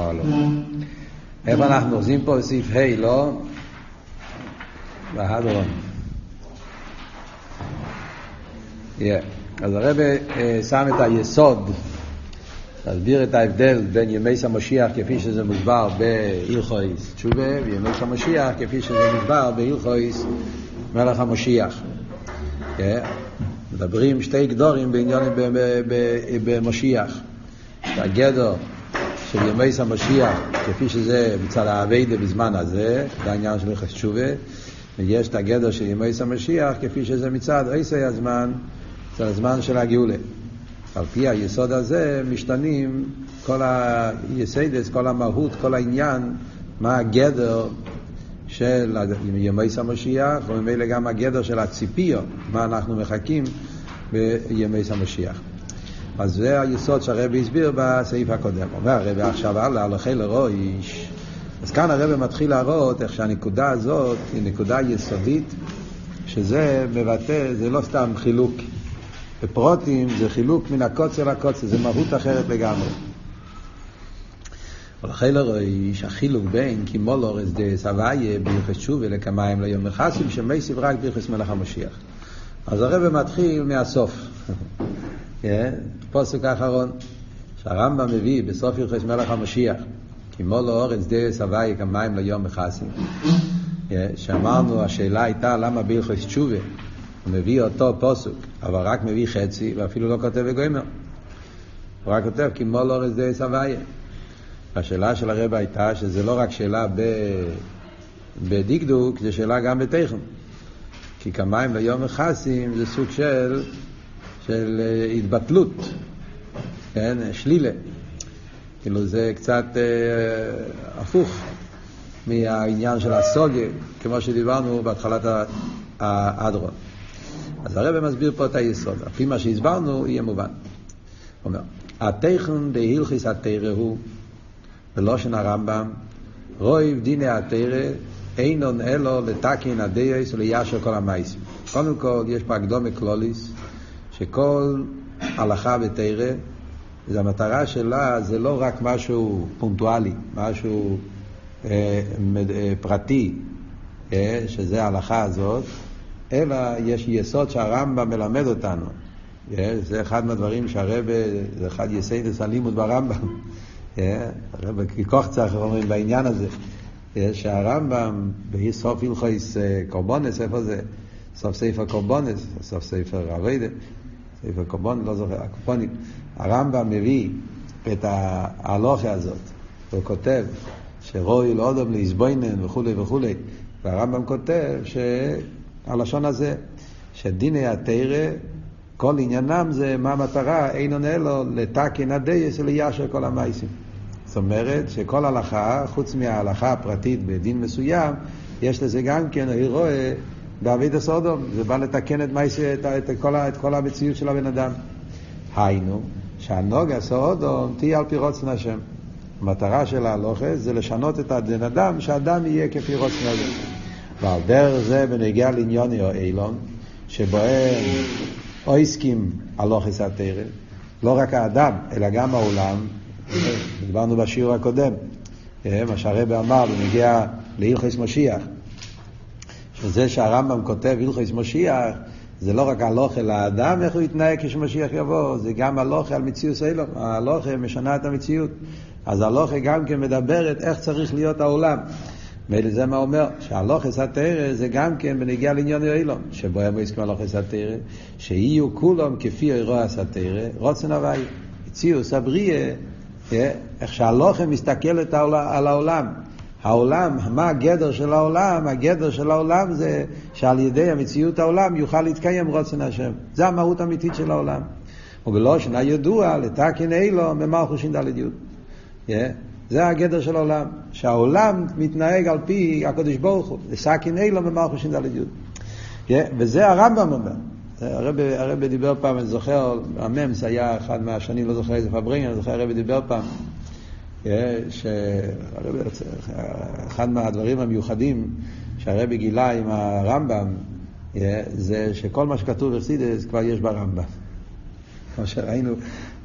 הלאה. איפה אנחנו עושים פה בסעיף ה', לא? בהדרון. אז הרב uh, שם את היסוד, להסביר את ההבדל בין ימי המשיח כפי שזה מוסבר בהלכויס תשובה, וימי המשיח כפי שזה מוסבר בהלכויס מלך. Yeah. מדברים שתי גדורים בעניינים במשיח. הגדר של ימי המשיח, כפי שזה מצד האביידה בזמן הזה, זה העניין של יחס תשובה, ויש את הגדר של ימי המשיח, כפי שזה מצד עשר הזמן, מצד הזמן של הגאולה. על פי היסוד הזה משתנים כל היסיידס, כל המהות, כל העניין, מה הגדר של ימי המשיח, וממילא גם הגדר של הציפיות, מה אנחנו מחכים בימי המשיח. אז זה היסוד שהרבי הסביר בסעיף הקודם. אומר הרבי עכשיו הלאה, הלכי לרויש. אז כאן הרבי מתחיל להראות איך שהנקודה הזאת היא נקודה יסודית, שזה מבטא, זה לא סתם חילוק. בפרוטים זה חילוק מן הקוצר לקוצר, זה מהות אחרת לגמרי. ולכן לרויש, החילוק בין קימולור אסדה סבייה ביחס שובה לכמיים ליום מחסים, שמי סברק ביחס מלך המשיח. אז הרב מתחיל מהסוף. כן? פוסק האחרון, שהרמב"ם מביא בסוף ירחש מלך המשיח, כמו לא אורץ די סבי כמים ליום מכסים. כן? שאמרנו, השאלה הייתה למה בהלכס תשובה הוא מביא אותו פוסק, אבל רק מביא חצי, ואפילו לא כותב בגוימר. הוא רק כותב כמו לא אורץ די סבי. השאלה של הרב הייתה שזה לא רק שאלה ב... בדקדוק, זה שאלה גם בתכן. כי כמים ליום מכסים זה סוג של, של אה, התבטלות, כן? שלילה. כאילו זה קצת אה, הפוך מהעניין של הסוגיה, כמו שדיברנו בהתחלת האדרון. אז הרב מסביר פה את היסוד. על פי מה שהסברנו, יהיה מובן. הוא אומר, התכן דהילכיס התרא הוא, בלושן הרמב"ם, רויב דיני התרא אינון אלו לתקין הדייס וליישר כל המייסים. קודם כל, יש פה הקדומה קלוליס, שכל הלכה בתרא, המטרה שלה זה לא רק משהו פונקטואלי, משהו אה, אה, פרטי, אה, שזה ההלכה הזאת, אלא יש יסוד שהרמב"ם מלמד אותנו. אה, זה אחד מהדברים שהרבה, זה אחד יסיידס הלימוד ברמב"ם. אה, ככוח צריך אומרים בעניין הזה. שהרמב"ם בסוף הלכויס אה, קורבונס, איפה זה? סוף ספר קורבונס, סוף ספר אביידה, ספר קורבונס, לא זוכר, הקופונים. הרמב"ם מביא את ההלוכה הזאת, הוא כותב שרואי לא אודם להזבוינן וכולי וכולי, והרמב"ם כותב שהלשון הזה, שדיני התרא, כל עניינם זה מה המטרה, אין עונה לו לתקן הדייס וליישר כל המייסים. זאת אומרת שכל הלכה, חוץ מההלכה הפרטית בדין מסוים, יש לזה גם כן, אני רואה, דוד הסודום, זה בא לתקן את, מייס, את, את, כל, את כל המציאות של הבן אדם. היינו, שהנוגה סודום תהיה על פי רוצן השם. המטרה של ההלוכה זה לשנות את הבן אדם, שאדם יהיה כפי רוצן השם. ועל דרך זה בנגיע לעניוני או אילון, שבהם אויסקים הלוכס התרא, לא רק האדם, אלא גם העולם, דיברנו בשיעור הקודם, אה, מה שהרבא אמר בנגיע להלכס משיח, שזה שהרמב"ם כותב הלכס משיח, זה לא רק הלוך אל האדם, איך הוא יתנהג כשמשיח יבוא, זה גם הלוך על מציאות אילום, הלוך משנה את המציאות. אז הלוך גם כן מדברת איך צריך להיות העולם. מילא זה מה אומר, שהלוכס התרא זה גם כן בנגיע לעניין אילום, שבו הם יסכימו הלוכס התרא, שיהיו כולם כפי אירוע התרא, רוצן הוואי, ציוס הבריאה איך שהלוחם מסתכלת על העולם. העולם, מה הגדר של העולם? הגדר של העולם זה שעל ידי המציאות העולם יוכל להתקיים רוצן השם. זה המהות האמיתית של העולם. ובלושן הידוע לתקן אילו ממלכו ש"ד י'. זה הגדר של העולם, שהעולם מתנהג על פי הקדוש ברוך הוא, לסקין אילו ממלכו ש"ד י'. וזה הרמב"ם אומר. הרבי, הרבי דיבר פעם, אני זוכר, הממס היה אחד מהשנים, לא זוכר איזה פברינג, אני זוכר הרבי דיבר פעם, שאחד מהדברים המיוחדים שהרבי גילה עם הרמב"ם, זה שכל מה שכתוב ברסידס כבר יש ברמב"ם. כמו שראינו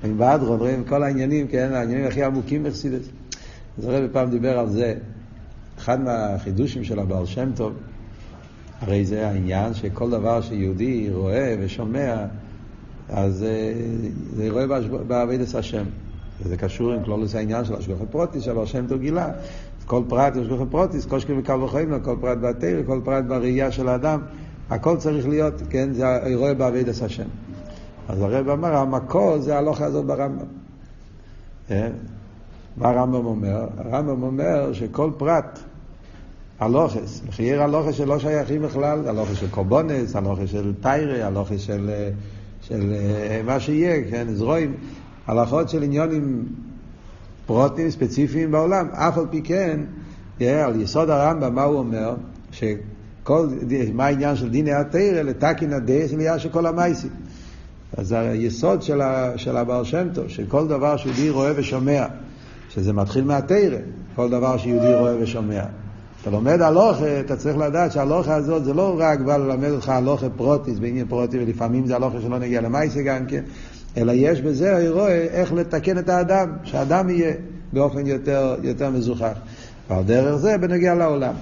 עם באדרו, אומרים כל העניינים, כן, העניינים הכי עמוקים ברסידס. אז הרב פעם דיבר על זה, אחד מהחידושים של הבעל שם טוב, הרי זה העניין שכל דבר שיהודי רואה ושומע, אז אה, זה רואה בעבידת השם. וזה קשור עם כלולוס העניין של השגוחת פרוטיס, שהבעל שם טוב גילה. כל פרט יש השגוחת פרוטיס, כל שקל וקל וחיים כל פרט בתרא, כל פרט בראייה של האדם, הכל צריך להיות, כן, זה רואה בעבידת השם. אז הרב אמר, המקור זה הלוך הזאת ברמב"ם. אה? מה הרמב"ם אומר? הרמב"ם אומר שכל פרט, הלוכס, חייר הלוכס שלא שייכים בכלל, הלוכס של קורבונס, הלוכס של טיירה, הלוכס של, של אה, מה שיהיה, כן, זרועים, הלכות של עניונים פרוטים ספציפיים בעולם, אף על פי כן, על יסוד הרמב"ם, מה הוא אומר? שכל, מה העניין של דיני התרא? לתקין הדייס נהיה של כל המייסים. אז היסוד של, ה, של הבעל שם טוב, שכל דבר שיהודי רואה ושומע, שזה מתחיל מהתרא, כל דבר שיהודי רואה ושומע. אתה לומד הלוכה, אתה צריך לדעת שהלוכה הזאת זה לא רק בא ללמד אותך הלוכה פרוטיס, בעניין פרוטי, ולפעמים זה הלוכה שלא נגיע למייסה גם כן, אלא יש בזה, רואה איך לתקן את האדם, שהאדם יהיה באופן יותר, יותר מזוכח. ועל דרך זה בנגיע לעולם.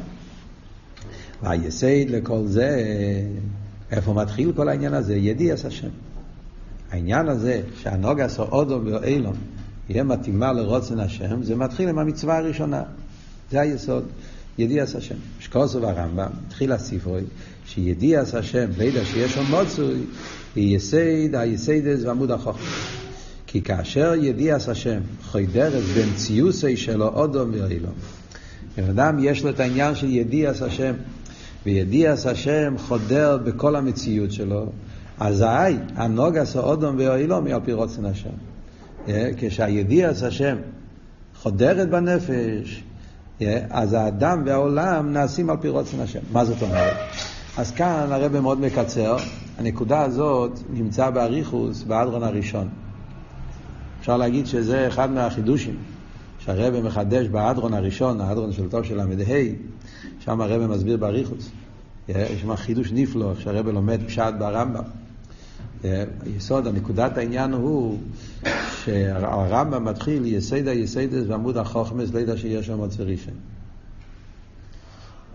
והיסד לכל זה, איפה מתחיל כל העניין הזה? ידיעס השם. העניין הזה שהנוגס או אודו ואילון יהיה מתאימה לרוצן השם, זה מתחיל עם המצווה הראשונה. זה היסוד. ידיעס השם. שקוסו והרמב"ם, התחיל הספרוי, שידיעס השם, לידע שיש שם מוצוי, היא יסד, היסדס ועמוד החוכמה. כי כאשר ידיעס השם חוידרת במציוסי שלו אודום ואילון, בן אדם יש לו את העניין של ידיעס השם, וידיעס השם חודר בכל המציאות שלו, אזי הנוגס האודום והאילום היא על פי רוצן השם. אה, כשהידיעס השם חודרת בנפש, אה, אז האדם והעולם נעשים על פי רוצן השם. מה זאת אומרת? אז כאן הרב מאוד מקצר, הנקודה הזאת נמצא באריכוס באדרון הראשון. אפשר להגיד שזה אחד מהחידושים שהרבא מחדש באדרון הראשון, האדרון של טוב של ל"ה, שם הרבא מסביר באריכוס. יש שם חידוש נפלא, שהרבא לומד פשט ברמב"ם. היסוד, נקודת העניין הוא שהרמב"ם מתחיל יסיידא יסיידס ועמוד החוכמס ידע שיש שם עוד ראשון.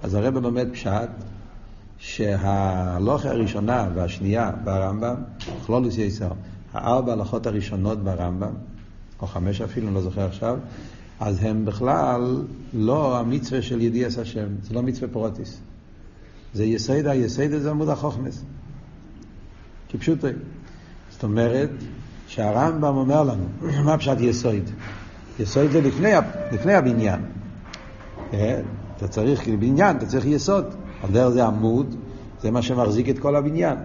אז הרב לומד פשט שההלוכה הראשונה והשנייה ברמב"ם, כלולוס יסר, הארבע הלכות הראשונות ברמב"ם, או חמש אפילו, אני לא זוכר עכשיו, אז הם בכלל לא המצווה של ידיעס השם, זה לא מצווה פרוטיס. זה יסייד היסיידס ועמוד החוכמס. כפשוטו. זאת אומרת שהרמב"ם אומר לנו, מה פשט יסוד? יסוד זה לפני, לפני הבניין. אה, אתה צריך, בניין, אתה צריך יסוד. על דרך זה עמוד, זה מה שמחזיק את כל הבניין.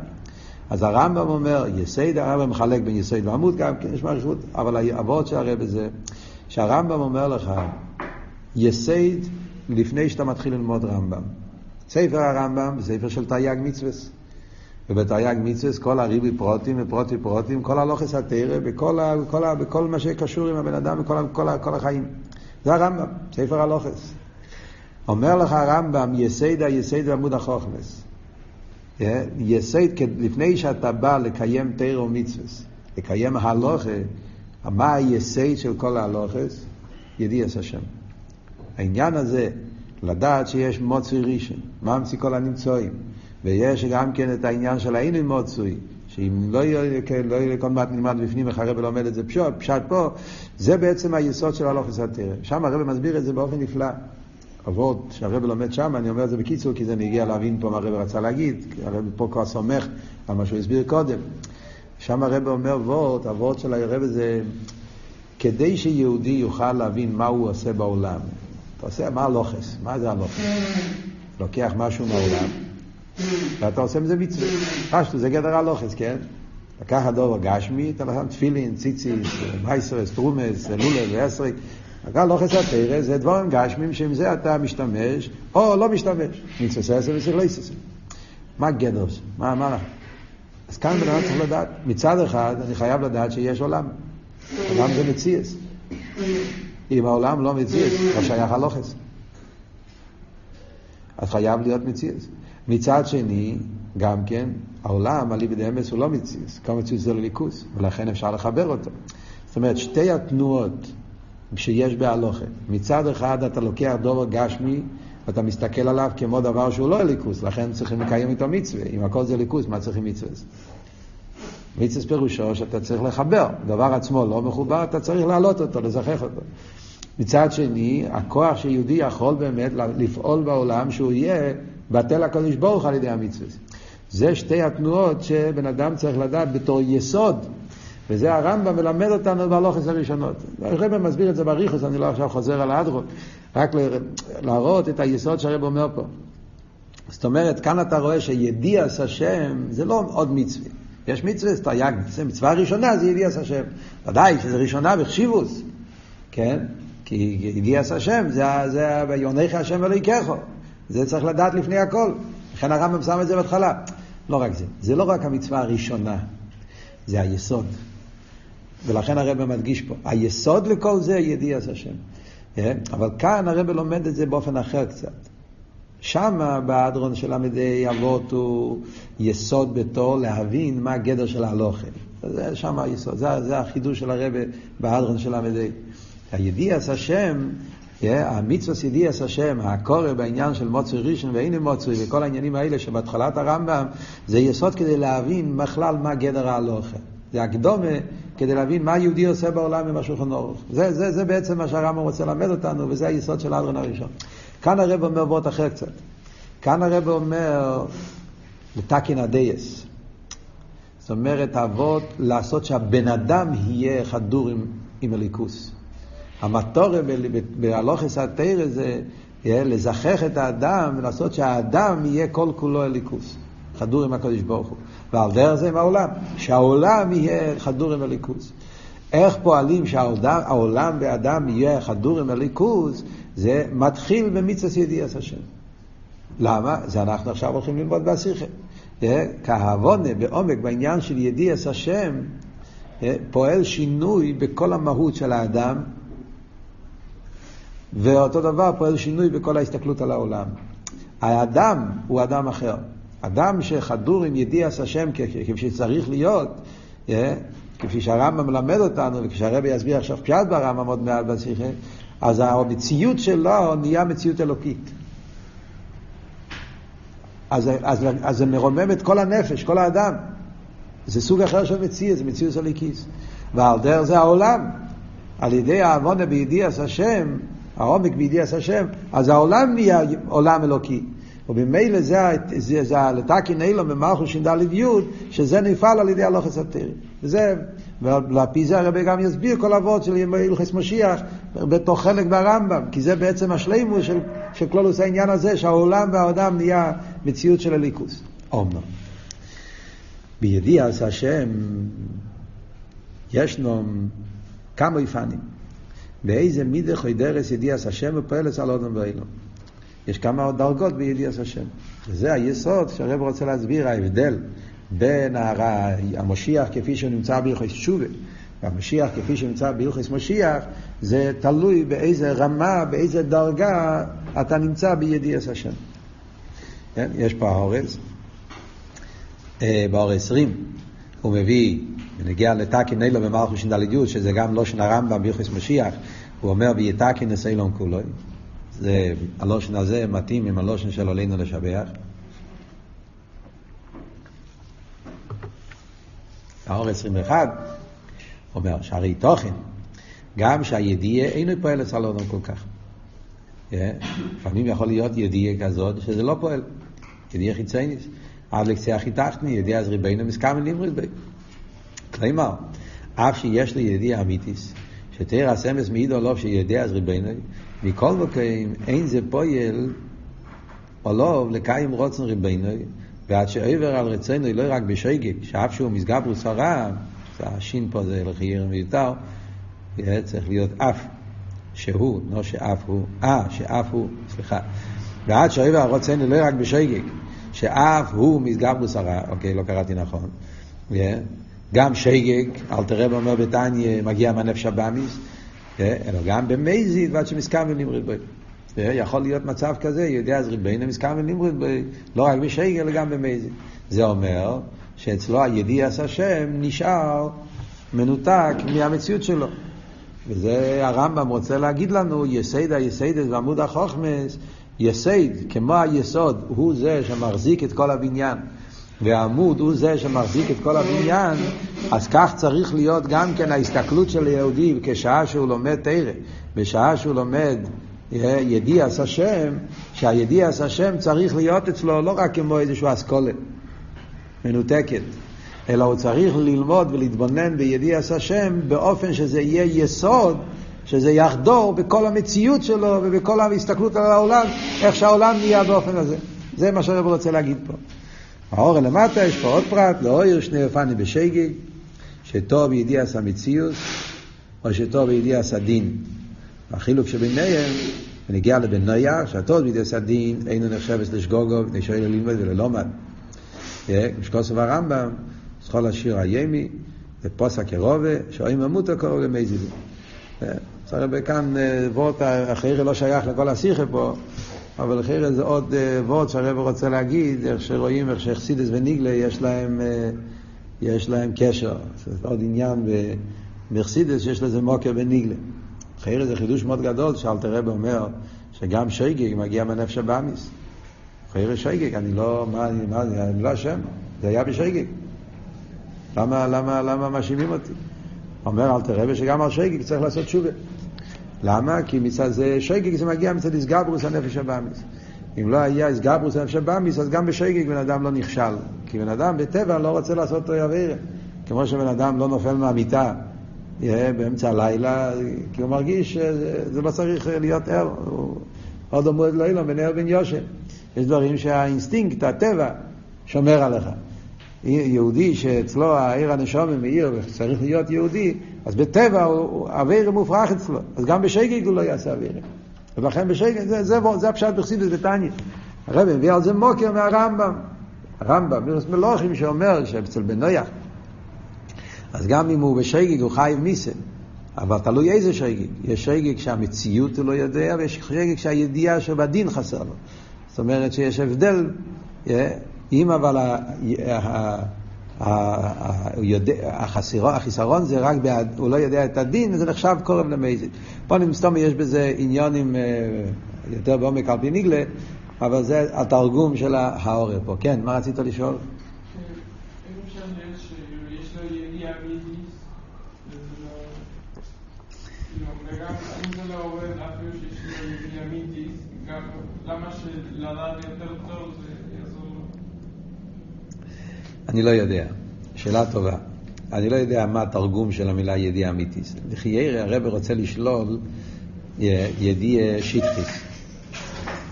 אז הרמב"ם אומר, יסוד, הרמב"ם מחלק בין יסוד ועמוד, גם כן יש מערכות, אבל האבות של הרב זה, שהרמב"ם אומר לך, יסוד לפני שאתה מתחיל ללמוד רמב"ם. ספר הרמב"ם זה ספר של תרי"ג מצווה. ובתרי"ג מצווה כל הריבי פרוטים ופרוטי פרוטים, כל הלוכס התרא, בכל, בכל, בכל מה שקשור עם הבן אדם, בכל כל, כל החיים. זה הרמב"ם, ספר הלוכס. אומר לך הרמב"ם, יסיידא יסיידא עמוד החוכמס. יסייד, לפני שאתה בא לקיים תרא ומצווה, לקיים הלוכה, מה היסייד של כל ההלוכס? ידיעס השם. העניין הזה, לדעת שיש מוצרי ראשון, מה ממציא כל הנמצואים. ויש גם כן את העניין של האינן מוצוי, שאם לא יהיה, כן, לא יהיה כל מעט נלמד בפנים, איך הרב לומד את זה פשוט, פשט פה, זה בעצם היסוד של הלוך וסתר. שם הרב מסביר את זה באופן נפלא. אבות שהרב לומד שם, אני אומר את זה בקיצור, כי זה נגיע להבין פה מה הרב רצה להגיד, הרב פה כבר סומך על מה שהוא הסביר קודם. שם הרב אומר וורט, הוורט של הרב זה כדי שיהודי יוכל להבין מה הוא עושה בעולם. אתה עושה, מה הלוכס? מה זה הלוכס? לוקח משהו מהעולם. ואתה עושה מזה מצווה. פשטו, זה גדר הלוכס, כן? לקחת דובר גשמי, אתה שם תפילין, ציציס, מייסרס, טרומס, לולר ועשרי. לקחת לוחס התרא, זה דבורים גשמים שעם זה אתה משתמש, או לא משתמש. מצווה ססר וצריך לא יססר. מה גדר? מה, מה? אז כאן בן אדם צריך לדעת. מצד אחד, אני חייב לדעת שיש עולם. עולם זה מציאס. אם העולם לא מציאס, לא שייך הלוחס. אז חייב להיות מציאס. מצד שני, גם כן, העולם, אליבא דאמס הוא לא מציאס, כל מציאס זה לליכוס, ולכן אפשר לחבר אותו. זאת אומרת, שתי התנועות שיש בהלוכה. מצד אחד אתה לוקח דובר גשמי ואתה מסתכל עליו כמו דבר שהוא לא ליכוס, לכן צריכים לקיים איתו מצווה. אם הכל זה ליכוס, מה צריכים מצווה? מצווה פירושו שאתה צריך לחבר. דבר עצמו לא מחובר, אתה צריך להעלות אותו, לזכח אותו. מצד שני, הכוח שיהודי יכול באמת לפעול בעולם שהוא יהיה בטל הקדוש ברוך על ידי המצווה. זה שתי התנועות שבן אדם צריך לדעת בתור יסוד. וזה הרמב"ם מלמד אותנו בהלוכס הראשונות. הרמב"ם מסביר את זה בריחוס, אני לא עכשיו חוזר על האדרון, רק להראות את היסוד שהרב אומר פה. זאת אומרת, כאן אתה רואה שידיעס השם זה לא עוד מצווה. יש מצווה, סטייג, מצווה ראשונה זה ידיעס השם. ודאי שזה ראשונה בחשיבוס, כן? כי ידיעס השם זה, זה ויונך השם אלוהיכךו. זה צריך לדעת לפני הכל. לכן הרמב"ם שם את זה בהתחלה. לא רק זה, זה לא רק המצווה הראשונה, זה היסוד. ולכן הרב מדגיש פה, היסוד לכל זה ידיעס השם. אה? אבל כאן הרב לומד את זה באופן אחר קצת. שם באדרון של ל"ה אבות הוא יסוד בתור להבין מה הגדר של ההלוכה. זה שם היסוד, זה, זה החידוש של הרב באדרון של ל"ה. הידיעס השם, אה? המצווה ידיעס השם, הקורא בעניין של מוצרי ראשון ואין מוצרי וכל העניינים האלה שבהתחלת הרמב"ם, זה יסוד כדי להבין בכלל מה גדר ההלוכה. זה הקדומה כדי להבין מה יהודי עושה בעולם עם השולחן אורך. זה, זה, זה בעצם מה שהרמב"ם רוצה ללמד אותנו, וזה היסוד של האדרון הראשון. כאן הרב אומר וורט אחר קצת. כאן הרב אומר לתקין הדייס. זאת אומרת, אבות לעשות שהבן אדם יהיה חדור עם, עם הליכוס. המטורה בהלוכס התרא זה לזכח את האדם ולעשות שהאדם יהיה כל כולו הליכוס. חדור עם הקדוש ברוך הוא. ועל דרך זה עם העולם. שהעולם יהיה חדור עם הליכוז. איך פועלים שהעולם באדם יהיה חדור עם הליכוז, זה מתחיל במצווה ידיעת השם. למה? זה אנחנו עכשיו הולכים ללמוד בשיחה. אה, כהבונה בעומק בעניין של ידיעת השם, אה, פועל שינוי בכל המהות של האדם, ואותו דבר פועל שינוי בכל ההסתכלות על העולם. האדם הוא אדם אחר. אדם שחדור עם ידיעס השם כפי שצריך להיות, אה, כפי שהרמב"ם מלמד אותנו, וכשהרבי יסביר עכשיו פשט ברמב"ם עוד מעט בשיחה, אז המציאות שלו נהיה מציאות אלוקית. אז, אז, אז זה מרומם את כל הנפש, כל האדם. זה סוג אחר של מציאות, זה מציאות אלוקיס. ועל דרך זה העולם. על ידי העוונה בידיעס השם, העומק בידיעס השם, אז העולם נהיה עולם אלוקי. ובמילא זה, זה, זה לתקין אילום במלכו ש"ד י' שזה נפעל על ידי הלוכס הטרי. וזה, ולפי זה הרבי גם יסביר כל אבות של הלכס משיח בתוך חלק ברמב"ם, כי זה בעצם השלימו של, של כלולוס העניין הזה, שהעולם והאדם נהיה מציאות של הליכוס. אומנם. בידיע עשה השם ישנו כמה יפנים. באיזה מידה חוידרס ידיעס השם ופועלס על אודם ואילום. יש כמה דרגות בידיעת השם. וזה היסוד שהרב רוצה להסביר, ההבדל בין המשיח כפי שהוא נמצא בהלכס שובה, והמשיח כפי שנמצא בהלכס משיח, זה תלוי באיזה רמה, באיזה דרגה אתה נמצא בידיעת השם. כן? יש פה האורז, אה, באור 20, הוא מביא, בנגיע לתקין נילו במלכו ש"ד שזה גם לא שנה רמב"ם בהלכס משיח, הוא אומר ויתקין אסילון כולוי. זה, הלושן הזה מתאים עם הלושן של עלינו לשבח. האור 21 אומר שהרי תוכן, גם שהידיעה אינו פועל אצל אדם כל כך. אה? לפעמים יכול להיות ידיעה כזאת שזה לא פועל. ידיעה חיצייניס. עד לקצה הכי תחתני, ידיעה אז ריבנו מסכם לימוד בי. כלומר, אף שיש לי ידיעה אמיתיס, שתרא הסמס מעידו עליו שיודע אז ריבנו, מכל מקום אין זה פועל עולוב לקיים רוצן ריבנו, ועד שעבר על רצנו לא רק בשגג, שאף שהוא מסגברוס הרע, השין פה זה לחייר מיותר, צריך להיות אף שהוא, לא שאף הוא, אה, שאף הוא, סליחה. ועד שעבר על רצנו לא רק בשגג, שאף הוא מסגברוס הרע, אוקיי, לא קראתי נכון. גם שגג, אל תראה אומר בתניא, מגיע מהנפש הבאמיס, אלא גם במזיד ועד שמסכם ונמריד בו. יכול להיות מצב כזה, יודע אז ריבנו מסכם ונמריד בו, לא רק בשגג אלא גם במזיד. זה אומר שאצלו הידיע עשה השם נשאר מנותק מהמציאות שלו. וזה הרמב"ם רוצה להגיד לנו, יסייד היסיידס ועמוד החוכמס, יסייד, כמו היסוד, הוא זה שמחזיק את כל הבניין. והעמוד הוא זה שמחזיק את כל הבניין, אז כך צריך להיות גם כן ההסתכלות של היהודי כשעה שהוא לומד תרא, בשעה שהוא לומד ידיעס השם, שהידיעס השם צריך להיות אצלו לא רק כמו איזושהי אסכולה מנותקת, אלא הוא צריך ללמוד ולהתבונן בידיעס השם באופן שזה יהיה יסוד, שזה יחדור בכל המציאות שלו ובכל ההסתכלות על העולם, איך שהעולם נהיה באופן הזה. זה מה שאני רוצה להגיד פה. האור למטה, יש פה עוד פרט, לאויר שני אופנים בשגג, שטוב ידיעס המציאות, או שטוב ידיעס הדין. החילוק שביניהם, ונגיע לבן נויה, שהטוב בידיעס הדין, אינו נחשב לשגוגו, מפני שואל ללמוד וללומד. משקוסו הרמב"ם, סחול השיר הימי, ופוסק קרובה, שאוהים ממותו קרוב למזילים. צריך כאן וורט אחרי לא שייך לכל השיחה פה, אבל אחרי זה עוד וורט שהרב רוצה להגיד, איך שרואים איך שאכסידס וניגלה יש להם, יש להם קשר. זה עוד עניין באכסידס שיש לזה מוקר בניגלה. אחרי זה חידוש מאוד גדול, שאלתר רב אומר, שגם שייגג מגיע מהנפש הבאמיס. אחרי שייגג, אני לא, מה, מה, אני לא אשם, זה היה בשייגג. למה, למה, למה מאשימים אותי? אומר אלתר רבי שגם על שייגג צריך לעשות תשובה. למה? כי מצד זה שייגג זה מגיע מצד איסגברוס הנפש הבאמיס. אם לא היה איסגברוס הנפש הבאמיס, אז גם בשייגג בן אדם לא נכשל. כי בן אדם בטבע לא רוצה לעשות אותו יביר. כמו שבן אדם לא נופל מהמיטה באמצע הלילה, כי הוא מרגיש שזה לא צריך להיות ער. עוד עומד לילה בין ער בין יושן. יש דברים שהאינסטינקט, הטבע, שומר עליך. יהודי שאצלו העיר הנשום מאיר וצריך להיות יהודי, אז בטבע אוויר מופרך אצלו. אז גם בשגג הוא לא יעשה אוויר. ולכן בשגג, זה, זה, זה הפשט בחסידס בתניא. הרב מביא על זה מוקר מהרמב"ם. הרמב"ם, מירוס מלוכים שאומר שאצל בן נויח, אז גם אם הוא בשגג הוא חייב מיסן. אבל תלוי איזה שגג. יש שגג שהמציאות הוא לא יודע, ויש שגג שהידיעה שבדין חסר לו. זאת אומרת שיש הבדל, אם אבל החיסרון זה רק, הוא לא יודע את הדין, זה נחשב קורב למזיד. פה מסתום יש בזה עניונים יותר בעומק על פי ניגלה, אבל זה התרגום של העורר פה. כן, מה רצית לשאול? למה שלדעת יותר טוב זה? אני לא יודע. שאלה טובה. אני לא יודע מה התרגום של המילה ידיעה אמיתית. לחיירי הרב רוצה לשלול ידיעה שטחית.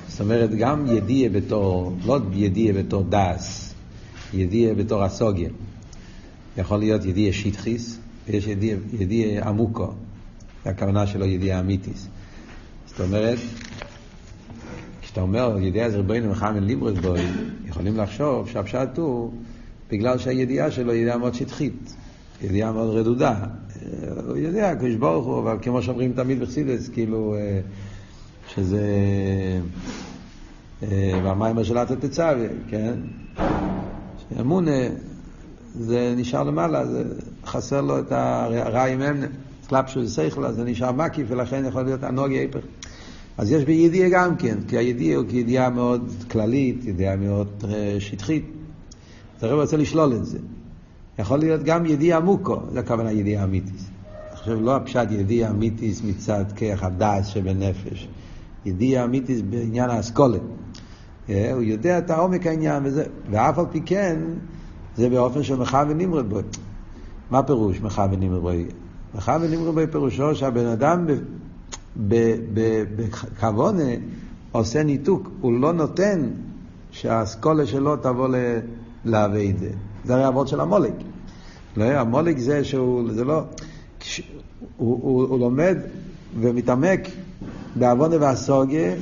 זאת אומרת, גם ידיעה בתור, לא ידיעה בתור דס, ידיעה בתור הסוגיה. יכול להיות ידיעה שטחיס, ויש ידיעה, ידיעה עמוקו. הכוונה שלו ידיעה אמיתיס. זאת אומרת, כשאתה אומר ידיעה זה רבינו מחמד לימרד בוי, יכולים לחשוב שהפשט הוא בגלל שהידיעה שלו היא ידיעה מאוד שטחית, ידיעה מאוד רדודה. הוא יודע, קדוש ברוך הוא, אבל כמו שאומרים תמיד בחסידס, כאילו, שזה והמים שלת תצווה, כן? שאמונה זה נשאר למעלה, זה חסר לו את הרעים אמנה. קלפשו זה שכל, זה נשאר מקיף, ולכן יכול להיות הנוגי היפך. אז יש בידיעה גם כן, כי הידיעה הוא כידיעה מאוד כללית, ידיעה מאוד שטחית. אז הרב רוצה לשלול את זה. יכול להיות גם ידיעה עמוקו, זה הכוונה ידיעה אמיתית. אני חושב לא הפשט ידיעה אמיתית מצד כיח הדעת שבנפש. ידיעה אמיתית בעניין האסכולה. הוא יודע את העומק העניין וזה, ואף על פי כן, זה באופן של מחה ונמרד בו. מה פירוש מחה ונמרד בו? מחה ונמרד בו פירושו שהבן אדם בכוונה עושה ניתוק, הוא לא נותן שהאסכולה שלו תבוא לאבד. זה הרי אבות של המולק. לא, המולק זה שהוא, זה לא, הוא, הוא, הוא לומד ומתעמק בעוונה והסוגיה,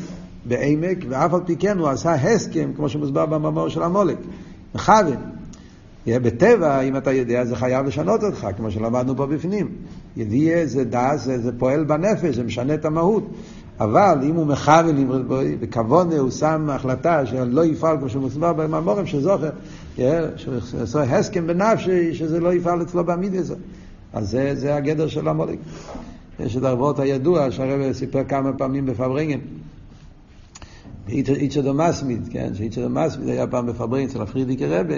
בעמק, ואף על פי כן הוא עשה הסכם, כמו שמוסבר במאמר של המולק, מכוון. בטבע, אם אתה יודע, זה חייב לשנות אותך, כמו שלמדנו פה בפנים. ידיעה זה דעת, זה, זה פועל בנפש, זה משנה את המהות. אבל אם הוא מכוון, בכוונה הוא שם החלטה שלא יפעל, כמו שמוסבר במאמרים שזוכר, שעושה הסכם בנפשו, שזה לא יפעל אצלו בעמיד הזה. אז זה, זה הגדר של עמלק. יש את הווארט הידוע שהרב סיפר כמה פעמים בפארברענגען. איצ'ה דער מתמיד, כן, שאיצ'ה דער מתמיד היה פעם בפארברענגען אצל הפריערדיקער רבי,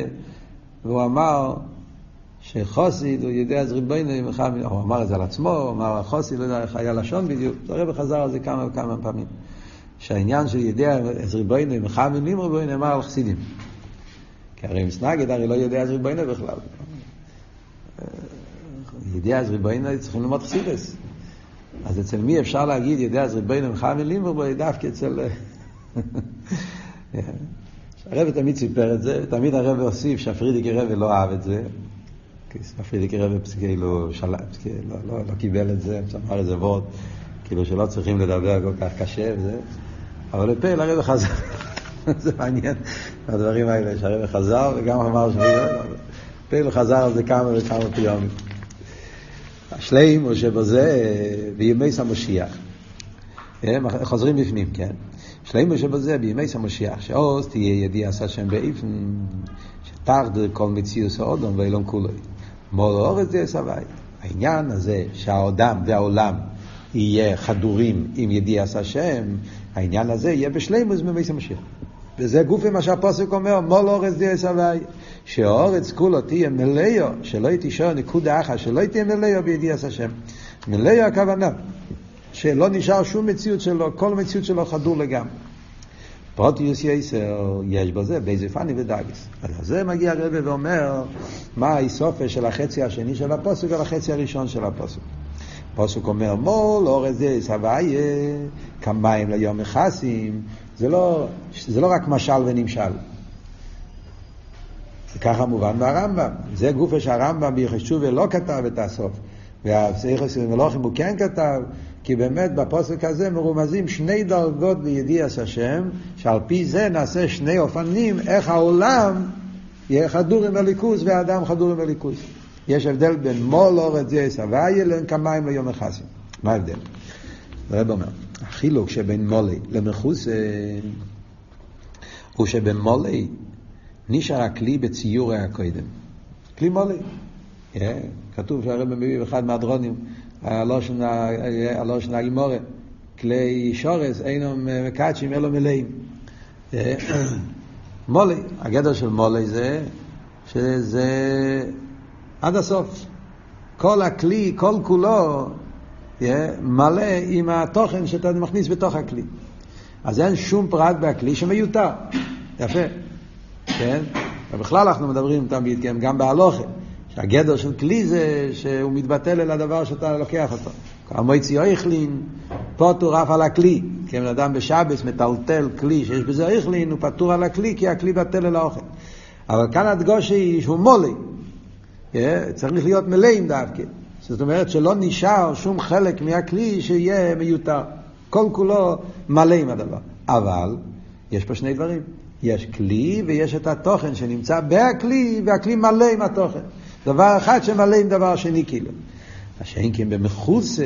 והוא אמר שחוסיד, הוא יודע אז ריבונו, הוא אמר את זה על עצמו, הוא אמר חוסיד, לא יודע איך היה לשון בדיוק, הרב חזר על זה כמה וכמה פעמים. שהעניין של ידע אז ריבונו, מחממים ריבונו, נאמר על חסידים. כי הרי מסנגד הרי לא יודע אז ריבונו בכלל. ידיע אז ריבונו צריכים ללמוד חסידס. אז אצל מי אפשר להגיד ידיע אז ריבונו מחממים לימור, דווקא אצל... הרב תמיד סיפר את זה, תמיד הרב הוסיף שהפרידיקי רבי לא אהב את זה. הפרידיקי רבי כאילו לא, לא, לא קיבל את זה, אמר איזה וורד, כאילו שלא צריכים לדבר כל כך קשה וזה. אבל לפה הרב חזר, זה מעניין, הדברים האלה, שהרב חזר וגם אמר פה חזר על זה כמה וכמה פעמים. השלם הוא שבזה בימי סמושיח. חוזרים בפנים, כן? שלמה שבזה בימי המשיח, שעוז תהיה ידיע עשה שם באיפן, שתחדר כל מציאוס האודום ואילון כולוי. מול אורץ זה סבי. העניין הזה שהאדם והעולם יהיה חדורים עם ידיע עשה שם, העניין הזה יהיה בשלימוס בימי המשיח. וזה גופי מה שהפוסק אומר, מול אורץ זה סבי. שהאורץ כולו תהיה מלאו, שלא תישאר נקודה אחת, שלא תהיה מלאו בידיע עשה שם. מלאו הכוונה. שלא נשאר שום מציאות שלו, כל מציאות שלו חדור לגמרי. פרוטיוס יסר, יש בזה באיזה פאני ודאגיס. אז זה מגיע הרבה ואומר מה האיסופה של החצי השני של הפוסק והחצי הראשון של הפוסק. הפוסק אומר מול אורז זה סבייה, כמים ליום מכסים, זה לא, זה לא רק משל ונמשל. ככה מובן מהרמב"ם. זה גופה שהרמב"ם ביחשובה לא כתב את הסוף. והפסיכוס ומלוכים הוא כן כתב, כי באמת בפוסק הזה מרומזים שני דרגות בידיעס השם, שעל פי זה נעשה שני אופנים איך העולם יהיה חדור עם הליכוס והאדם חדור עם הליכוס. יש הבדל בין מול אורץ סבייה לבין כמיים ליום החסים. מה ההבדל? הרב אומר, החילוק שבין מולי למחוס הוא שבין מולי נשאר הכלי בציור הקודם. כלי מולי. Yeah, כתוב שהרב מביא באחד מהדרונים, הלושן הגמורה, כלי שורס אינם מקדשים אלו מלאים. מולי, הגדר של מולי זה שזה עד הסוף. כל הכלי, כל כולו, מלא עם התוכן שאתה מכניס בתוך הכלי. אז אין שום פרט בכלי שמיותר. יפה. כן? ובכלל אנחנו מדברים תמיד, כן, גם בהלוכה. שהגדר של כלי זה שהוא מתבטל אל הדבר שאתה לוקח אותו. המויצי אויכלין, פוטור אף על הכלי. אם אדם בשבס מטלטל כלי שיש בזה אויכלין, הוא פטור על הכלי כי הכלי בטל אל האוכל. אבל כאן הדגושה היא שהוא מולי. Yeah, צריך להיות מלאים דווקא. זאת אומרת שלא נשאר שום חלק מהכלי שיהיה מיותר. כל כולו מלא עם הדבר. אבל יש פה שני דברים. יש כלי ויש את התוכן שנמצא בהכלי, והכלי מלא עם התוכן. דבר אחד שמלא עם דבר שני כאילו. מה שאין כן במחוסה,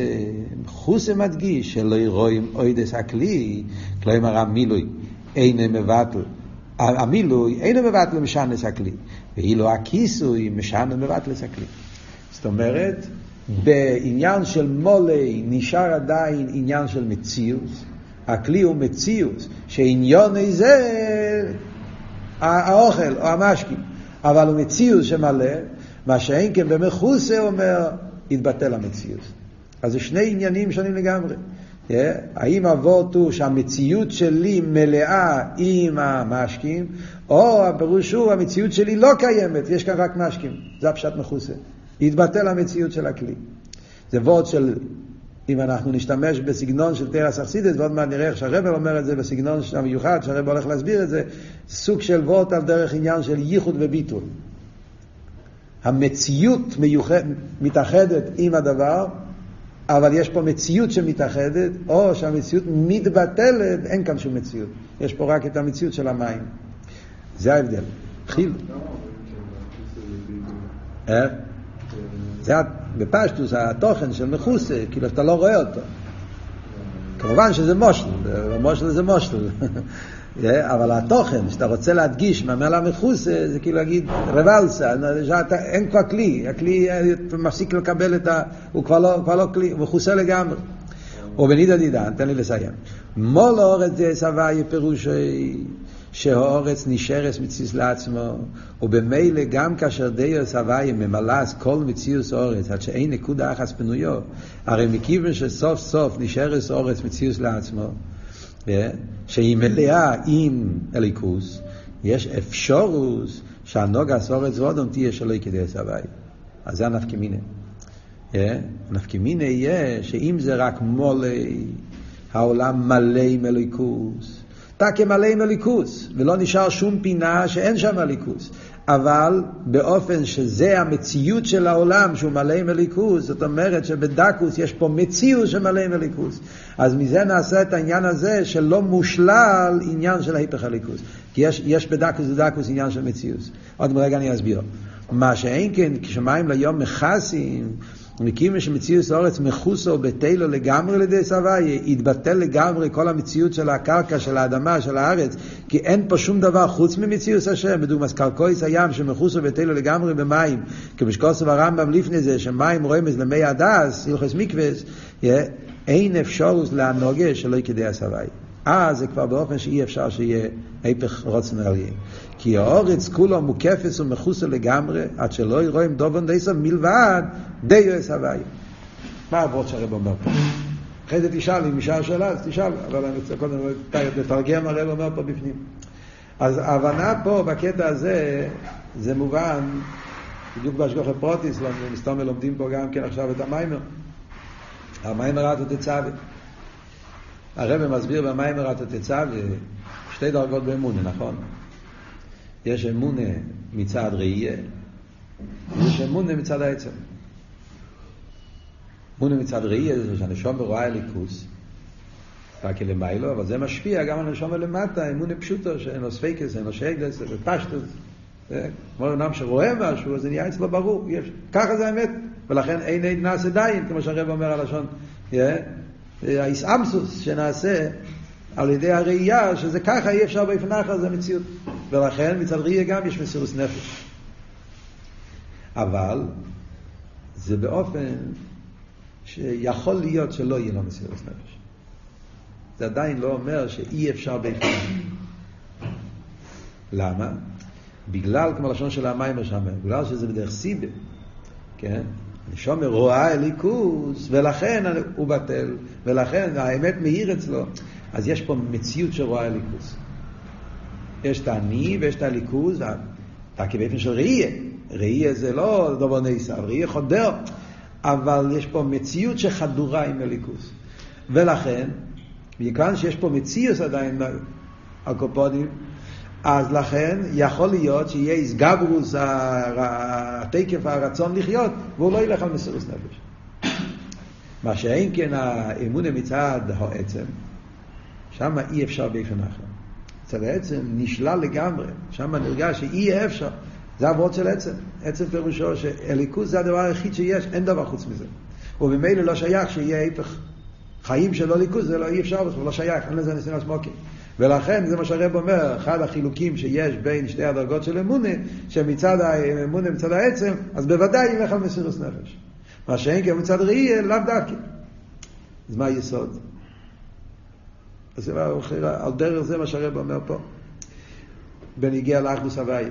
מחוסה מדגיש שלא רואים אוידס הכלי, כלומר המילוי אינו מבטל. המילוי אינו מבטל משנס הכלי, ואילו הכיסוי משנה מבטל הכלי. זאת אומרת, בעניין של מולי נשאר עדיין עניין של מציאות, הכלי הוא מציאות, שעניון זה האוכל או המשקים, אבל הוא מציאות שמלא, מה שאין כן במחוסה אומר, יתבטל המציאות. אז זה שני עניינים שונים לגמרי. Yeah, האם אבות הוא שהמציאות שלי מלאה עם המשקים, או הפירוש הוא המציאות שלי לא קיימת, יש כאן רק משקים. זה הפשט מחוסה. יתבטל המציאות של הכלי. זה וורד של, אם אנחנו נשתמש בסגנון של תרס אכסידס, ועוד מעט נראה איך שהרבר אומר את זה בסגנון המיוחד, שהרבר הולך להסביר את זה, סוג של וורד על דרך עניין של ייחוד וביטול. המציאות מיוחד, מתאחדת עם הדבר, אבל יש פה מציאות שמתאחדת, או שהמציאות מתבטלת, אין כאן שום מציאות. יש פה רק את המציאות של המים. זה ההבדל. חיל. אה? זה בפשטוס התוכן של מחוסה, כאילו אתה לא רואה אותו. כמובן שזה מושל, מושל זה מושל. אבל התוכן, שאתה רוצה להדגיש מהמילה מחוסה, זה כאילו להגיד רבלסה, אין כבר כלי, הכלי מפסיק לקבל את ה... הוא כבר לא, כבר לא כלי, הוא מכוסה לגמרי. ובנידא דידן, תן לי לסיים. מול אורץ דס הוויה פירושי שהאורץ נשארס מציוס לעצמו, ובמילא גם כאשר דיוס הוויה ממלאס כל מציוס אורץ, עד שאין נקודה אחת פנויו, הרי מכיוון שסוף סוף נשארס אורץ מציוס לעצמו, שהיא מלאה עם אליקוס, יש אפשורוס שהנוגס אורץ ואודום תהיה שלא יקדס הוויה. אז זה הנפקמינה. נפקמינה יהיה שאם זה רק מולי, העולם מלא עם אליקוס. מלא עם אליקוס, ולא נשאר שום פינה שאין שם אליקוס. אבל באופן שזה המציאות של העולם שהוא מלא עם אליקוס, זאת אומרת שבדקוס יש פה מציאות שמלא עם אליקוס. אז מזה נעשה את העניין הזה שלא מושלל עניין של ההיפך אליקוס. כי יש, יש בדקוס ודקוס עניין של מציאות. עוד רגע אני אסביר. מה שאין כן, כשמיים ליום מכסים, מכיוון שמציאות האורץ מחוסו בטלו לגמרי לידי סבייה, יתבטל לגמרי כל המציאות של הקרקע, של האדמה, של הארץ, כי אין פה שום דבר חוץ ממציאות השם, בדוגמא קרקויס הים שמחוסו בטלו לגמרי במים, כמשקוסו הרמב"ם לפני זה, שמים רומז למי הדס, הלכס מקווס, אין אפשרות להנוגה שלא יקדי הסבייה. אז זה כבר באופן שאי אפשר שיהיה היפך רוצן אריה. כי האורץ כולו מוקפס ומכוסה לגמרי, עד שלא ירואים דובון דייסו מלבד דיו אס הוואי. מה הוורד שהרב אומר פה? אחרי זה תשאל, אם נשאר שאלה, אז תשאל, אבל אני רוצה קודם לתרגם הרב אומר פה בפנים. אז ההבנה פה, בקטע הזה, זה מובן, בדיוק בהשגוחי פרוטיס, מסתום לומדים פה גם כן עכשיו את המיימר. המיימר רתו תצווה. הרב מסביר במאמר ואתה תצווה שתי דרגות באמונה, נכון? יש אמונה מצד ראייה, יש אמונה מצד העצם. אמונה מצד ראייה זה שהנשמה רואה אלוקות, רק למעלה, אבל זה משפיע גם על הנשמה למטה, אמונה פשוטה, שאין לו ספיקות, אין לו שאלות, זה פשטות. כמו אדם שרואה משהו, אז זה נהיה אצלו ברור, יש. ככה זה האמת, ולכן אין עד נעשה דיין, כמו שהרב אומר הלשון. האיסאמסוס שנעשה על ידי הראייה, שזה ככה אי אפשר באופן אחר, זה מציאות. ולכן מצד ראייה גם יש מסירות נפש. אבל זה באופן שיכול להיות שלא יהיה לו מסירות נפש. זה עדיין לא אומר שאי אפשר באופן למה? בגלל, כמו לשון של המים שם, בגלל שזה בדרך סיבה, כן? נשומר רואה אליקוס, ולכן הוא בטל, ולכן האמת מאיר אצלו. אז יש פה מציאות שרואה אליקוס. יש את האני ויש את הליכוז, אתה כבאופן של ראייה. ראייה זה לא דבר ניסה, ראייה חודר, אבל יש פה מציאות שחדורה עם הליכוז. ולכן, מכיוון שיש פה מציאות עדיין הקופונים, אז לכן יכול להיות שיהיה איסגברוס התקף הרצון לחיות, והוא לא ילך על מסירות נפש. מה שאין כן האמונה מצד העצם, שם אי אפשר באופן אחר. אצל העצם נשלל לגמרי, שם נרגש שאי אפשר. זה אבות של עצם. עצם פירושו שאליקוס זה הדבר היחיד שיש, אין דבר חוץ מזה. וממילא לא שייך שיהיה ההפך. חיים שלא ליכוז זה לא אי אפשר בכלל, לא שייך, אין לזה ניסיון סמוקים. ולכן זה מה שהרב אומר, אחד החילוקים שיש בין שתי הדרגות של אמונה, שמצד האמונה מצד העצם, אז בוודאי ילך על מסירות נפש. מה שאין כן מצד ראי, לאו דווקא. אז מה היסוד? אז על דרך זה מה שהרב אומר פה. בניגיע לאחדוס הוואי.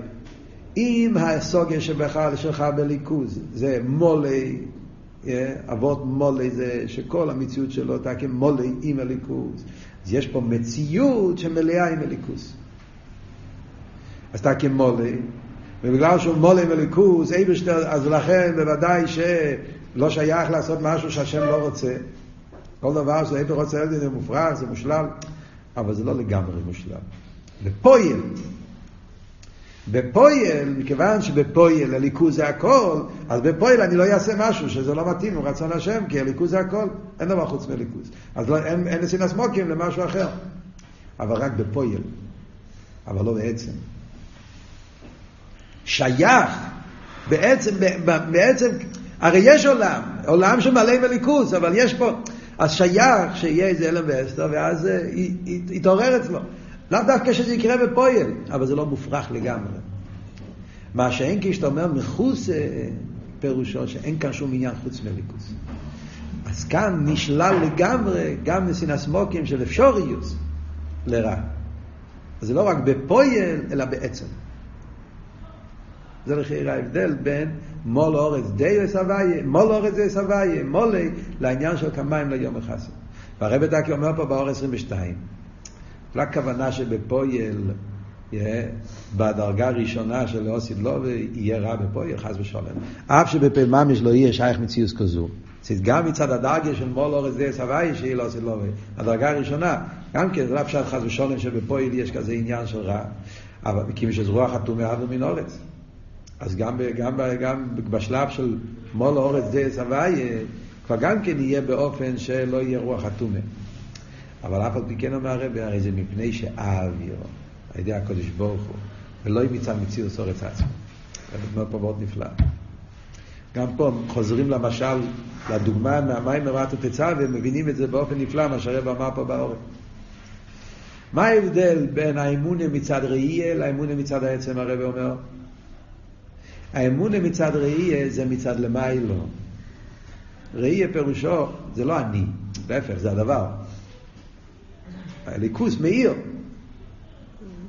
אם הסוגיה שבכלל שלך בליכוז זה מולי, אבות מולי זה שכל המציאות שלו אתה כמולי עם הליכוז. אז יש פה מציאות שמלאה עם הליכוז. אז אתה כמולי, ובגלל שהוא מולי עם הליכוז, אז לכן בוודאי שלא שייך לעשות משהו שהשם לא רוצה. כל דבר שהיית רוצה לדעת זה מופרך, זה מושלם, אבל זה לא לגמרי מושלם. בפויל, בפויל, מכיוון שבפויל הליכוז זה הכל, אז בפויל אני לא אעשה משהו שזה לא מתאים הוא רצון השם, כי הליכוז זה הכל, אין דבר חוץ מליכוז. אז לא, אין, אין לסינס מוקים למשהו אחר. אבל רק בפויל, אבל לא בעצם. שייך, בעצם, בעצם, הרי יש עולם, עולם שמלא בליכוז, אבל יש פה, אז שייך שיהיה איזה אלם ואסתר, ואז אה, יתעורר אצלו. לאו דווקא שזה יקרה בפועל, אבל זה לא מופרך לגמרי. מה שאין כשאתה אומר מחוץ אה, פירושו שאין כאן שום עניין חוץ מליכוס. אז כאן נשלל לגמרי גם מסינס מוקים של אפשוריוס לרע. אז זה לא רק בפועל, אלא בעצם. זה לכי ההבדל בין מול אורץ די וסבייה, מול אורץ די וסבייה, מולי, לעניין של כמיים ליום החסד. והרב דקי אומר פה באור 22, לכוונה שבפועל, בדרגה הראשונה של אוסיד לובי, יהיה רע בפועל, חס ושלום. אף שבפעיל ממש לא יהיה שייך מציאוס כזו. גם מצד הדרגה של מול אורץ די סבייה, שיהיה לאוסיד לובי. הדרגה הראשונה, גם כן, זה לא פשט חס ושלום שבפועל יש כזה עניין של רע. אבל כי משז רוח חתום אבו מן אורץ. אז גם, גם, גם בשלב של מול אורץ די סבייה, כבר גם כן יהיה באופן שלא יהיה רוח אטומה. אבל אף על פי כן אומר הרבי, הרי זה מפני שאוויר, על ידי הקודש ברוך הוא, ולא ימצא מציר סורץ עצמו. זה אומר פה מאוד נפלא. גם פה חוזרים למשל, לדוגמה מהמים מרעת ותצא, ומבינים את זה באופן נפלא, מה שהרב אמר פה בעורף. מה ההבדל בין האמונה מצד ראייה לאמונה מצד העצם, הרב אומר? האמונה מצד ראייה זה מצד למיילו. ראייה פירושו זה לא אני, להפך, זה הדבר. הליכוס מאיר.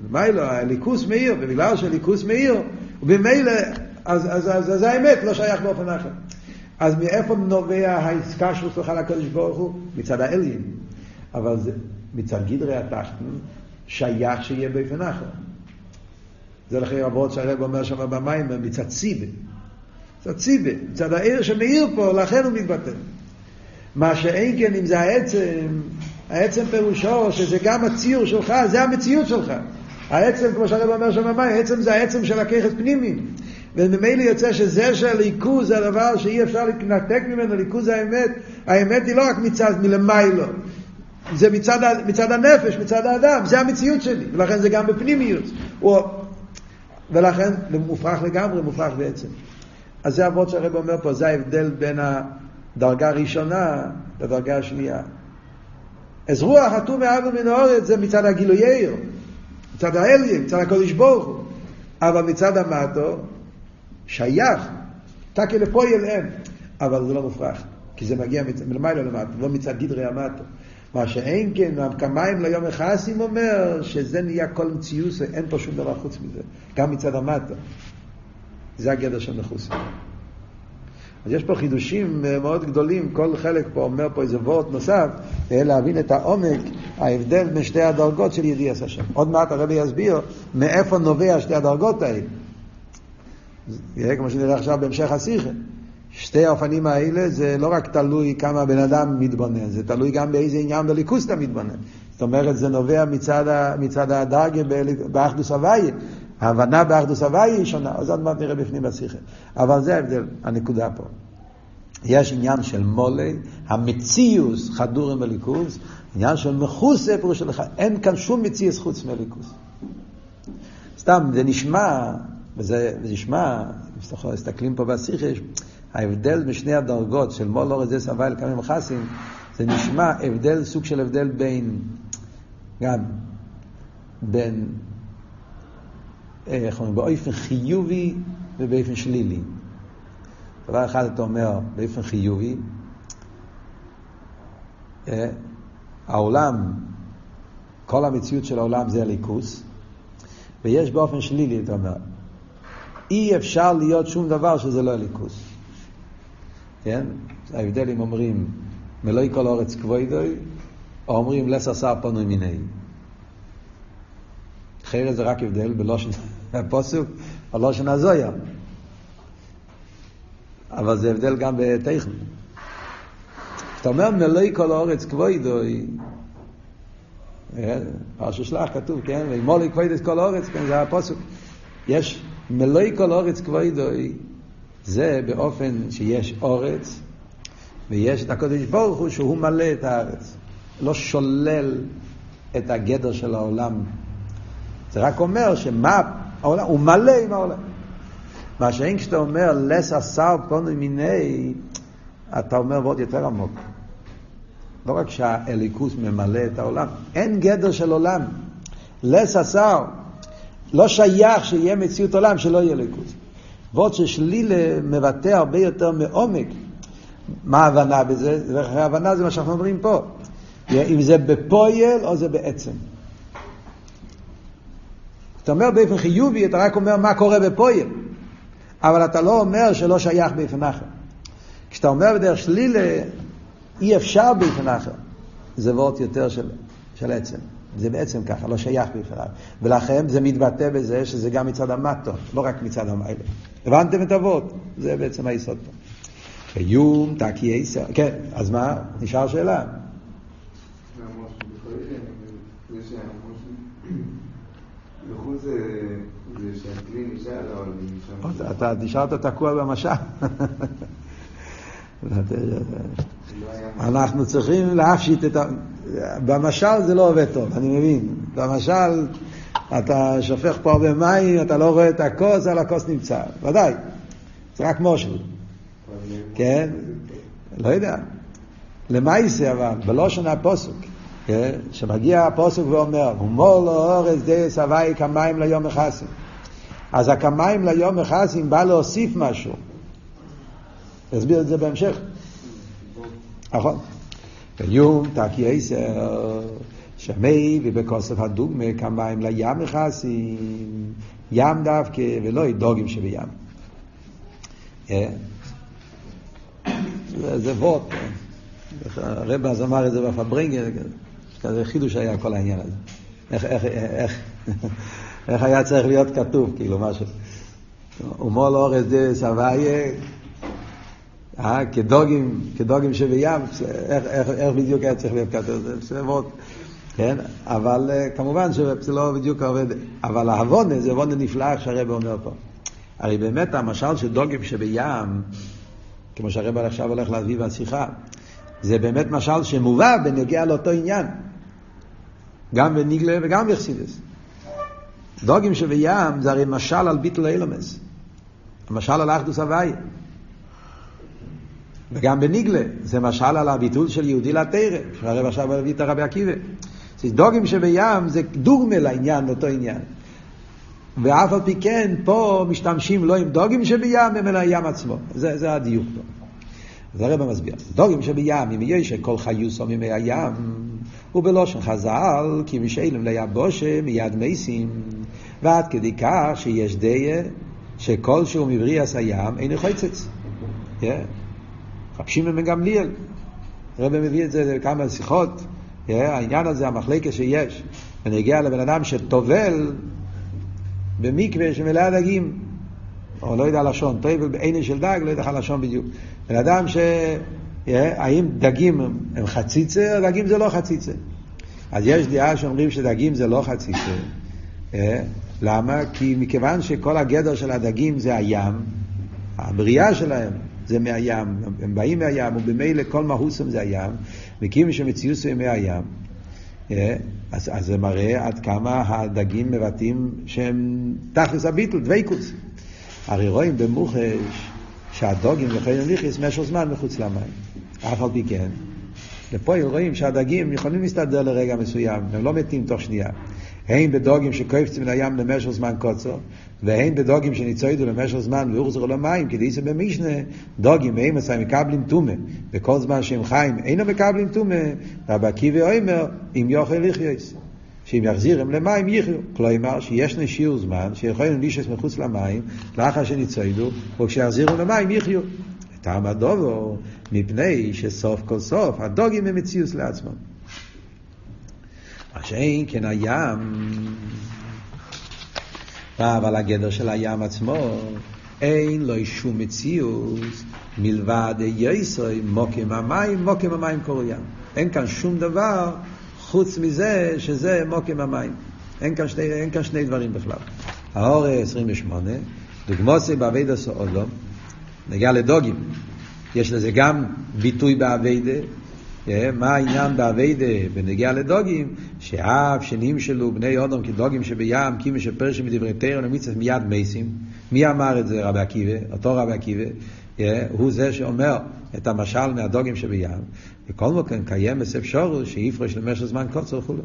למיילו, הליכוס מאיר, ובגלל שהליכוס מאיר, ובמילא, אז, אז, אז, אז האמת לא שייך באופן אחר. אז מאיפה נובע העסקה של שלך לקדוש ברוך הוא? מצד האלין. אבל זה מצד גדרי התחתן, שייך שיהיה באופן אחר. זה לכי רבות שהרב אומר שם במים, מצד ציבה. מצד ציבה, מצד העיר שמאיר פה, לכן הוא מתבטל. מה שאין כן אם זה העצם, העצם פירושו שזה גם הציור שלך, זה המציאות שלך. העצם, כמו שהרב אומר שם במים, העצם זה העצם של הככת פנימי. וממילא יוצא שזה שהליכוז זה הדבר שאי אפשר להתנתק ממנו, ליכוז האמת, האמת היא לא רק מצד מלמיילו, זה מצד, מצד הנפש, מצד האדם, זה המציאות שלי, ולכן זה גם בפנימיות. הוא, ולכן מופרך לגמרי, מופרך בעצם. אז זה אבות שהרב אומר פה, זה ההבדל בין הדרגה הראשונה לדרגה השנייה. אז רוח אטום מאבו מן האורץ זה מצד הגילוייר, מצד האליה, מצד הקודש ברוך הוא. אבל מצד המטו, שייך, תקי לפועל אין. אבל זה לא מופרך, כי זה מגיע מלמעלה למטה, לא מצד גדרי המטו. מה שאין כן, כמיים ליום החסים אומר שזה נהיה כל מציוס, אין פה שום דבר חוץ מזה, גם מצד המטה. זה הגדר של מחוסים. אז יש פה חידושים אה, מאוד גדולים, כל חלק פה אומר פה איזה וורט נוסף, להבין את העומק, ההבדל בין שתי הדרגות של ידיעס השם. עוד מעט הרבי יסביר מאיפה נובע שתי הדרגות האלה. יהיה כמו שנראה עכשיו בהמשך השיחה. שתי האופנים האלה זה לא רק תלוי כמה בן אדם מתבונן, זה תלוי גם באיזה עניין בליכוס אתה מתבונן. זאת אומרת, זה נובע מצד, מצד הדרגה באחדוס הוויה. ההבנה באחדוס הוויה היא שונה, אז עוד מעט נראה בפנים בשיחה. אבל זה ההבדל, הנקודה פה. יש עניין של מולי, המציאוס חדורים בליכוס, עניין של מחוסה, פירוש שלך, אין כאן שום מציאוס חוץ מליכוס. סתם, זה נשמע, וזה, זה נשמע, מסתכלים פה בשיחה, ההבדל בשני הדרגות של מול אורז זה סבל לכמה חסים, זה נשמע הבדל, סוג של הבדל בין, גם, בין, איך אומרים, באופן חיובי ובאופן שלילי. דבר אחד אתה אומר באופן חיובי, אה, העולם, כל המציאות של העולם זה הליכוס, ויש באופן שלילי, אתה אומר, אי אפשר להיות שום דבר שזה לא הליכוס. כן? ההבדל אם אומרים מלואי כל אורץ כבוידוי, או אומרים לסר שר פנוי מיני. אחרת זה רק הבדל בלושן הפוסוק, או לושן הזויה. אבל זה הבדל גם בטכן. כשאתה אומר מלואי כל אורץ כבוידוי, אה, פרשו שלח כתוב, כן? ומולי כבוידוי כל אורץ, כן, זה הפוסוק. יש מלואי כל אורץ כבוידוי, זה באופן שיש אורץ, ויש את הקודש ברוך הוא שהוא מלא את הארץ. לא שולל את הגדר של העולם. זה רק אומר שמה העולם, הוא מלא עם העולם. מה שאין כשאתה אומר לס עשר פונו מיני, אתה אומר ועוד יותר עמוק. לא רק שהאליקוס ממלא את העולם, אין גדר של עולם. לס עשר, לא שייך שיהיה מציאות עולם שלא יהיה אליקוס. ועוד ששלילה מבטא הרבה יותר מעומק. מה ההבנה בזה? ההבנה זה מה שאנחנו אומרים פה. אם זה בפועל או זה בעצם. אתה אומר באופן חיובי, אתה רק אומר מה קורה בפועל. אבל אתה לא אומר שלא שייך באופן אחר. כשאתה אומר בדרך שלילה, אי אפשר באופן אחר. זה וורט יותר של, של עצם. זה בעצם ככה, לא שייך אחר. ולכן זה מתבטא בזה שזה גם מצד המטו, לא רק מצד המיילה. הבנתם את הוורט? זה בעצם היסוד פה. קיום תקי עשר. כן, אז מה? נשאר שאלה. אתה נשארת תקוע במשל. אנחנו צריכים להפשיט את ה... במשל זה לא עובד טוב, אני מבין. במשל, אתה שופך פה הרבה מים, אתה לא רואה את הכוס, אבל הכוס נמצא. ודאי, זה רק מושל. כן? לא יודע. למעשה אבל, בלושן הפוסוק, כן? שמגיע הפוסוק ואומר, הומור לו אורז די סבי כמים ליום מכסים. אז הכמים ליום מכסים בא להוסיף משהו. נסביר את זה בהמשך. נכון. ויום תקי עשר, שמי ובכוסף הדוגמה כמים לים מכסים, ים דווקא ולא דוגים שבים. אה? זה ווט. הרב אז אמר את זה בפברינגר, כזה חידוש היה כל העניין הזה. איך, איך, איך, איך היה צריך להיות כתוב, כאילו משהו. ומול אורז דה סבייה, אה, כדוגים, כדוגים שבים, איך, איך, איך בדיוק היה צריך להיות כתוב, זה ווט. כן? אבל כמובן שזה לא בדיוק עובד, אבל העוונה זה עוונה נפלא, איך שהרב אומר פה. הרי באמת המשל של דוגים שבים, כמו שהרב עכשיו הולך להביא בשיחה, זה באמת משל שמובא בנגיע לאותו עניין. גם בניגלה וגם בחסידס. דוגים שבים זה הרי משל על ביטל אילומס. המשל על אחדוס הוויה. וגם בניגלה זה משל על הביטול של יהודי לתרא, שהרב עכשיו מביא את הרבי עקיבא. דוגים שבים זה דוגמה לעניין, לאותו עניין. ואף על פי כן, פה משתמשים לא עם דוגים שבים, אלא הים עצמו. זה, זה הדיוק פה. אז הרב מסביר. דוגים שבים, אם יש כל חיוסו ממי הים, ובלושן חז"ל, כי משאלם ליבושה מיד מייסים, ועד כדי כך שיש דיה שכלשהו מבריאס הים אין חוצץ. חפשים ממנו גמליאל. הרב מביא את זה בכמה שיחות, העניין הזה, המחלקת שיש, ונגיע לבן אדם שטובל במקווה שמלאה דגים, או לא יודע לשון, טובל בעיני של דג, לא יודע איך הלשון בדיוק. בן אדם ש... האם דגים הם חציצה, או דגים זה לא חציצה. אז יש דעה שאומרים שדגים זה לא חציצה. למה? כי מכיוון שכל הגדר של הדגים זה הים, הבריאה שלהם זה מהים, הם באים מהים, ובמילא כל מהוסם זה הים, וכאילו שמציאות זה מהים, אז, אז זה מראה עד כמה הדגים מבטאים שהם תכלס הביטל, דבייקוס. הרי רואים במוחש שהדוגים יכולים ליכס משך זמן מחוץ למים. אף על פי כן, ופה רואים שהדגים יכולים להסתדר לרגע מסוים, הם לא מתים תוך שנייה. הן בדוגים שקופצים מן הים למשך זמן קוצר, והן בדוגים שניצוידו למשך זמן והוחזרו למים, כדי זה במשנה, דוגים מהם עשה מקבלים טומא, וכל זמן שהם חיים אינו מקבלים טומא, רבי עקיבא אומר, אם יוכל לחייס. שאם יחזירם למים יחיו. כלומר, שיש נשיר זמן שיכולים לישס מחוץ למים, לאחר שניצוידו, וכשיחזירם למים יחיו. טעם הדובו, מפני שסוף כל סוף הדוגים הם מציאוס לעצמם. מה כן הים, אבל הגדר של הים עצמו, אין לו שום מציאוס מלבד יסוי מוקים המים, מוקים המים קורא ים. אין כאן שום דבר חוץ מזה שזה מוקים המים. אין כאן שני, אין כאן שני דברים בכלל. האור 28, דוגמוסי בעביד הסעודום, נגיע לדוגים. יש לזה גם ביטוי באביידה. מה העניין באביידה בנגיע לדוגים? שאף שנמשלו בני אודום כדוגים שבים, קימי שפרשים מדברי תרא ומצווה מיד מייסים. מי אמר את זה? רבי עקיבא, אותו רבי עקיבא. הוא זה שאומר את המשל מהדוגים שבים. בכל מקום קיים אפשרות שיפרש למשך זמן קוצר וכו'.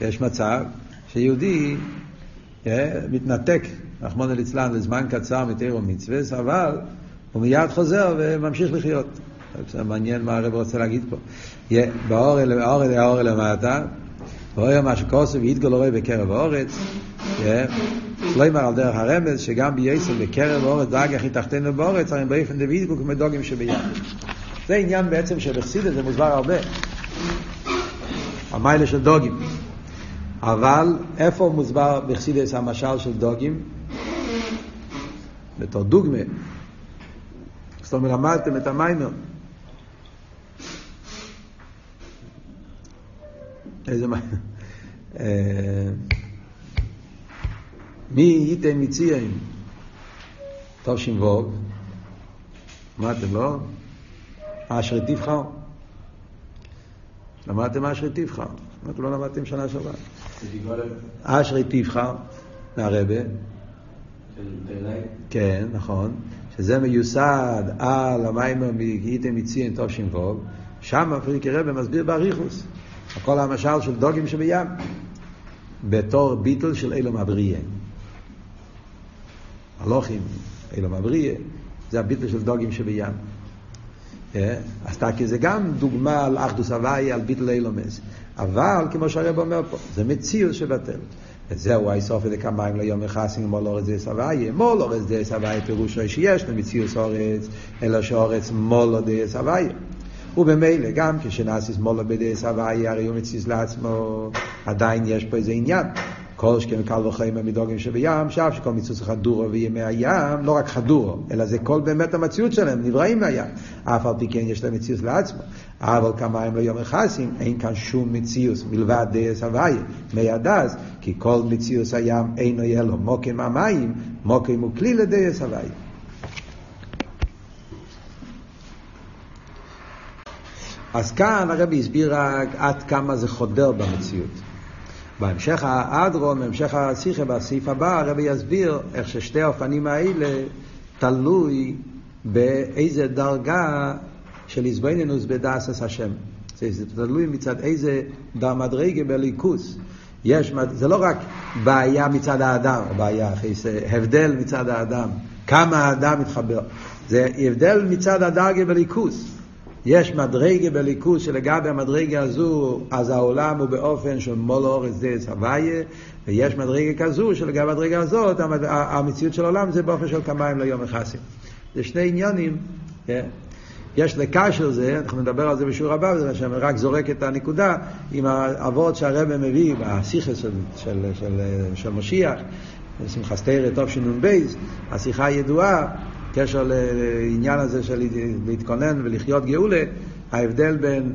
יש מצב שיהודי מתנתק, רחמנא ליצלן, לזמן קצר מתירו מצווה, אבל הוא מיד חוזר וממשיך לחיות. זה מעניין מה הרב רוצה להגיד פה. באור אל למטה, ואויר מה שכוסו ויתגל רואה בקרב האורץ, לא יאמר על דרך הרמז, שגם בייסר בקרב האורץ דאג הכי תחתנו באורץ, הרי באופן דוד כמו דוגים שבים. זה עניין בעצם שבחסידת זה מוסבר הרבה. המיילה של דוגים. אבל איפה מוסבר בחסידס המשל של דוגים? בתור דוגמה. זאת אומרת, למדתם את המיימר. איזה מיימר? מי ייתן מציעים? טוב שימבוג. למדתם, לא? אשרי תבחר. למדתם אשרי תבחר. אמרתי, לא למדתם שנה שעברה. אשרי תבחר, מהרבה. כן, נכון. שזה מיוסד על מגייתם מציין טוב שימבוג, שם פריקי רבי מסביר באריכוס. הכל המשל של דוגים שבים. בתור ביטל של אילום אבריה. הלוכים, אילום אבריה, זה הביטל של דוגים שבים. אז תקי זה גם דוגמה על אחדוס הוואי, על ביטל אילומס. אבל, כמו שהרב אומר פה, זה מציאות שבטל. וזהו האיסוף את כמיים ליום יחסים מול אורץ דס הוויה. מול אורץ דס הוויה פירושו שיש למציאות אורץ, אלא שאורץ מול דס הוויה. ובמילא גם כשנעשיס מולו בדס הוויה, הרי הוא מציס לעצמו, עדיין יש פה איזה עניין. כל שכן קל וחיים המדוגים שבים, שאף שכל מצוות חדורו וימי הים, לא רק חדורו, אלא זה כל באמת המציאות שלהם, נבראים מהים. אף על פי כן יש להם מציאות לעצמו. אבל כמה הם לא יום יחסים, אין כאן שום מציאות מלבד דייס הוויה, מי הדס, כי כל מציאות הים אינו יהיה לו מוקים המים, מוקים הוא כלי לדייס הוויה. אז כאן הרבי הסביר רק עד כמה זה חודר במציאות. בהמשך האדרום, בהמשך השיחה, בסעיף הבא, הרבי יסביר איך ששתי האופנים האלה תלוי באיזה דרגה של איזבנינוס בדאסס השם. זה תלוי מצד איזה מדרגה בליכוס. יש, זה לא רק בעיה מצד האדם, בעיה, זה הבדל מצד האדם, כמה האדם מתחבר. זה הבדל מצד הדרגה בליכוס. יש מדרגה בליכוז שלגבי המדרגה הזו, אז העולם הוא באופן של מול אורץ דס הוויה, ויש מדרגה כזו שלגבי המדרגה הזאת, המציאות של העולם זה באופן של כמיים ליום יחסים. זה שני עניונים. כן? יש לקשר זה, אנחנו נדבר על זה בשיעור הבא, זה שאני רק זורק את הנקודה עם האבות שהרבא מביא בשיחה של, של, של, של משיח, שמחה סתירה טוב בייס, השיחה הידועה קשר לעניין הזה של להתכונן ולחיות גאולה, ההבדל בין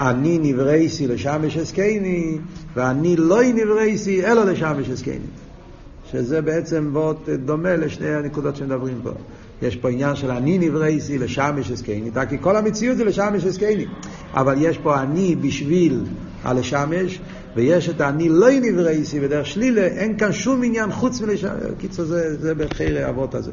אני נברייסי לשמש עסקני, ואני לא נברייסי אלא לשמש עסקני. שזה בעצם וורט דומה לשני הנקודות שמדברים פה. יש פה עניין של אני נברייסי לשמש עסקני, כי כל המציאות זה לשמש עסקני. אבל יש פה אני בשביל הלשמש, ויש את אני לא נברייסי בדרך שלילה, אין כאן שום עניין חוץ מלשמש. קיצור, זה, זה בחיי האבות הזה.